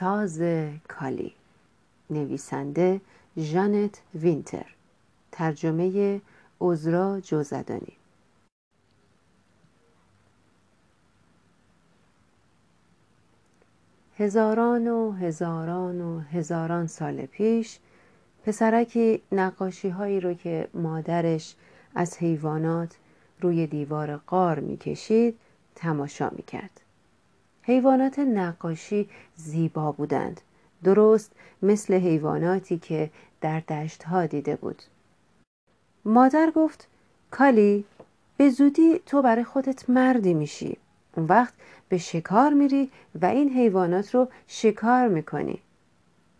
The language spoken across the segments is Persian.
ساز کالی. نویسنده ژانت وینتر. ترجمه عذرا جوزدانی. هزاران و هزاران و هزاران سال پیش پسرکی نقاشی هایی رو که مادرش از حیوانات روی دیوار قار می‌کشید تماشا می‌کرد. حیوانات نقاشی زیبا بودند. درست مثل حیواناتی که در دشت ها دیده بود. مادر گفت کالی به زودی تو برای خودت مردی میشی. اون وقت به شکار میری و این حیوانات رو شکار می‌کنی.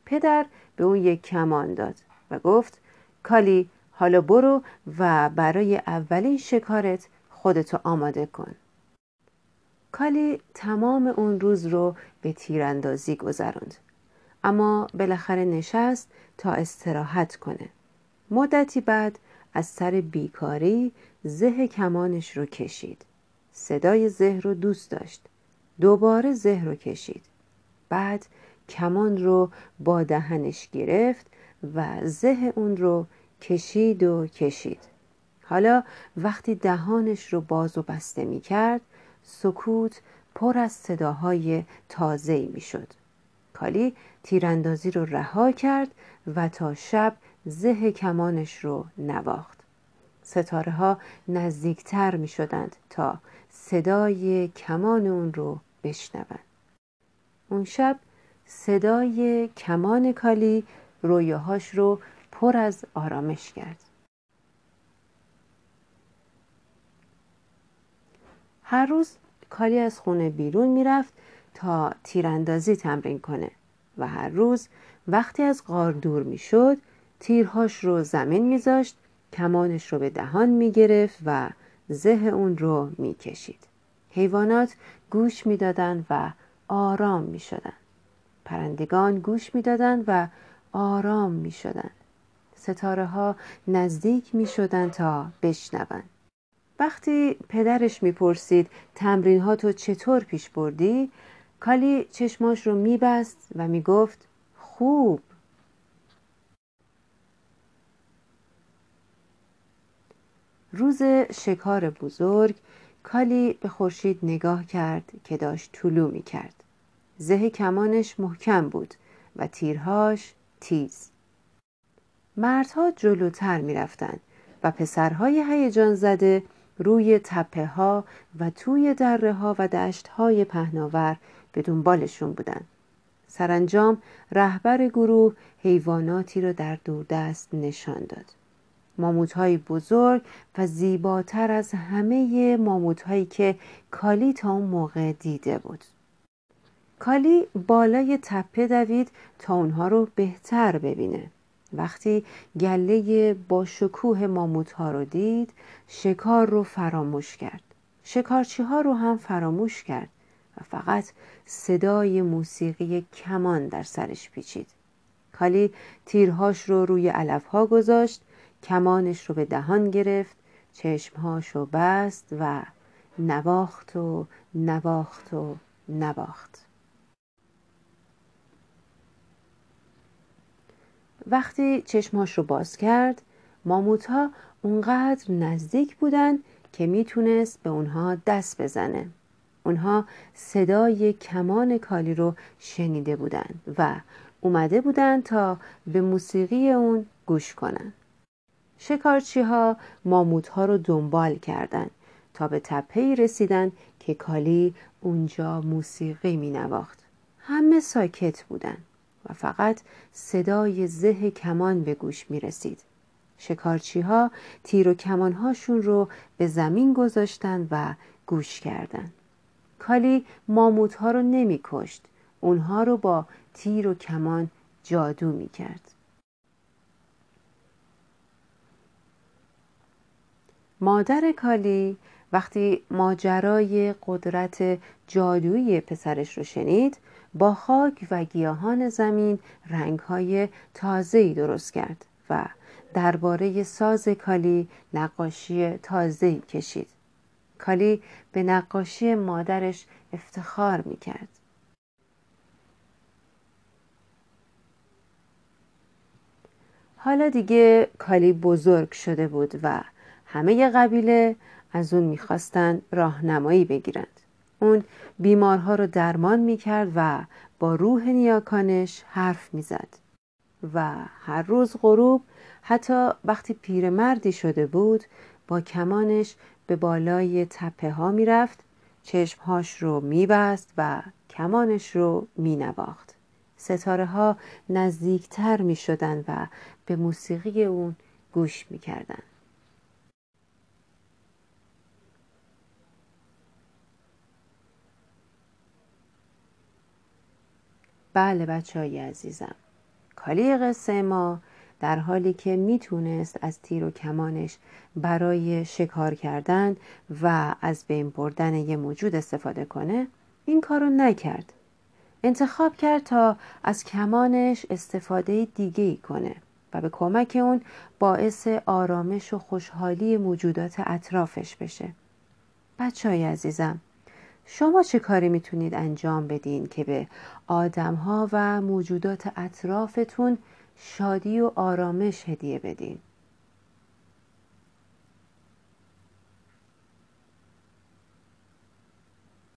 پدر به اون یک کمان داد و گفت کالی حالا برو و برای اولین شکارت خودتو آماده کن. کالی تمام اون روز رو به تیراندازی گذراند اما بالاخره نشست تا استراحت کنه. مدتی بعد از سر بیکاری زه کمانش رو کشید. صدای زه رو دوست داشت. دوباره زه رو کشید. بعد کمان رو با دهنش گرفت و زه اون رو کشید و کشید. حالا وقتی دهانش رو باز و بسته می کرد سکوت پر از صداهای تازه‌ای می شد کالی تیراندازی رو رها کرد و تا شب زه کمانش رو نواخت. ستاره ها نزدیکتر می شدند تا صدای کمان اون رو بشنوند. اون شب صدای کمان کالی رویاهاش رو پر از آرامش کرد. هر روز کالی از خونه بیرون می‌رفت تا تیراندازی تمرین کنه و هر روز وقتی از غار دور می‌شد تیرهاش رو زمین میذاشت کمانش رو به دهان می‌گرفت و زه اون رو می‌کشید. حیوانات گوش می‌دادند و آرام می‌شدند پرندگان گوش می‌دادند و آرام می‌شدند ستاره ها نزدیک می تا بشنوند وقتی پدرش می‌پرسید تمرین ها تو چطور پیش بردی کالی چشماش رو میبست و می‌گفت خوب روز شکار بزرگ کالی به خورشید نگاه کرد که داشت طلوع می کرد. زه کمانش محکم بود و تیرهاش تیز. مردها جلوتر می رفتن و پسرهای هیجان زده روی تپه ها و توی دره ها و دشت های پهناور به دنبالشون بودن. سرانجام رهبر گروه حیواناتی را در دوردست نشان داد. ماموت های بزرگ و زیباتر از همه ماموت هایی که کالی تا اون موقع دیده بود. کالی بالای تپه دوید تا اونها رو بهتر ببینه. وقتی گله با شکوه ماموت ها رو دید شکار رو فراموش کرد. شکارچی ها رو هم فراموش کرد و فقط صدای موسیقی کمان در سرش پیچید. کالی تیرهاش رو روی علف ها گذاشت کمانش رو به دهان گرفت چشمهاش رو بست و نواخت و نواخت و نواخت. وقتی چشماش رو باز کرد ماموت ها اونقدر نزدیک بودن که می‌تونست به اونها دست بزنه. اونها صدای کمان کالی رو شنیده بودند و اومده بودند تا به موسیقی اون گوش کنن. شکارچی ها ماموت ها رو دنبال کردند تا به تپهی رسیدن که کالی اونجا موسیقی می نواخت. همه ساکت بودند و فقط صدای زه کمان به گوش می رسید. شکارچی ها تیر و کمان هاشون رو به زمین گذاشتن و گوش کردند. کالی ماموت ها رو نمی کشت. اونها رو با تیر و کمان جادو می کرد. مادر کالی وقتی ماجرای قدرت جادویی پسرش رو شنید با خاک و گیاهان زمین رنگهای تازه‌ای درست کرد و درباره ساز کالی نقاشی تازه‌ای کشید. کالی به نقاشی مادرش افتخار می‌کرد. حالا دیگه کالی بزرگ شده بود و همه قبیله از اون می‌خواستند راهنمایی بگیرند. اون بیمارها رو درمان می‌کرد و با روح نیاکانش حرف می‌زد. و هر روز غروب حتی وقتی پیرمردی شده بود با کمانش به بالای تپه ها می‌رفت چشمهاش رو میبست و کمانش رو مینواخت. ستاره ها نزدیکتر می و به موسیقی اون گوش می. بله بچه های عزیزم. کالی قصه ما در حالی که می‌تونست از تیر و کمانش برای شکار کردن و از بین بردن یه موجود استفاده کنه این کارو نکرد. انتخاب کرد تا از کمانش استفاده دیگه ای کنه و به کمک اون باعث آرامش و خوشحالی موجودات اطرافش بشه. بچه های عزیزم شما چه کاری می‌تونید انجام بدین که به آدمها و موجودات اطرافتون شادی و آرامش هدیه بدین؟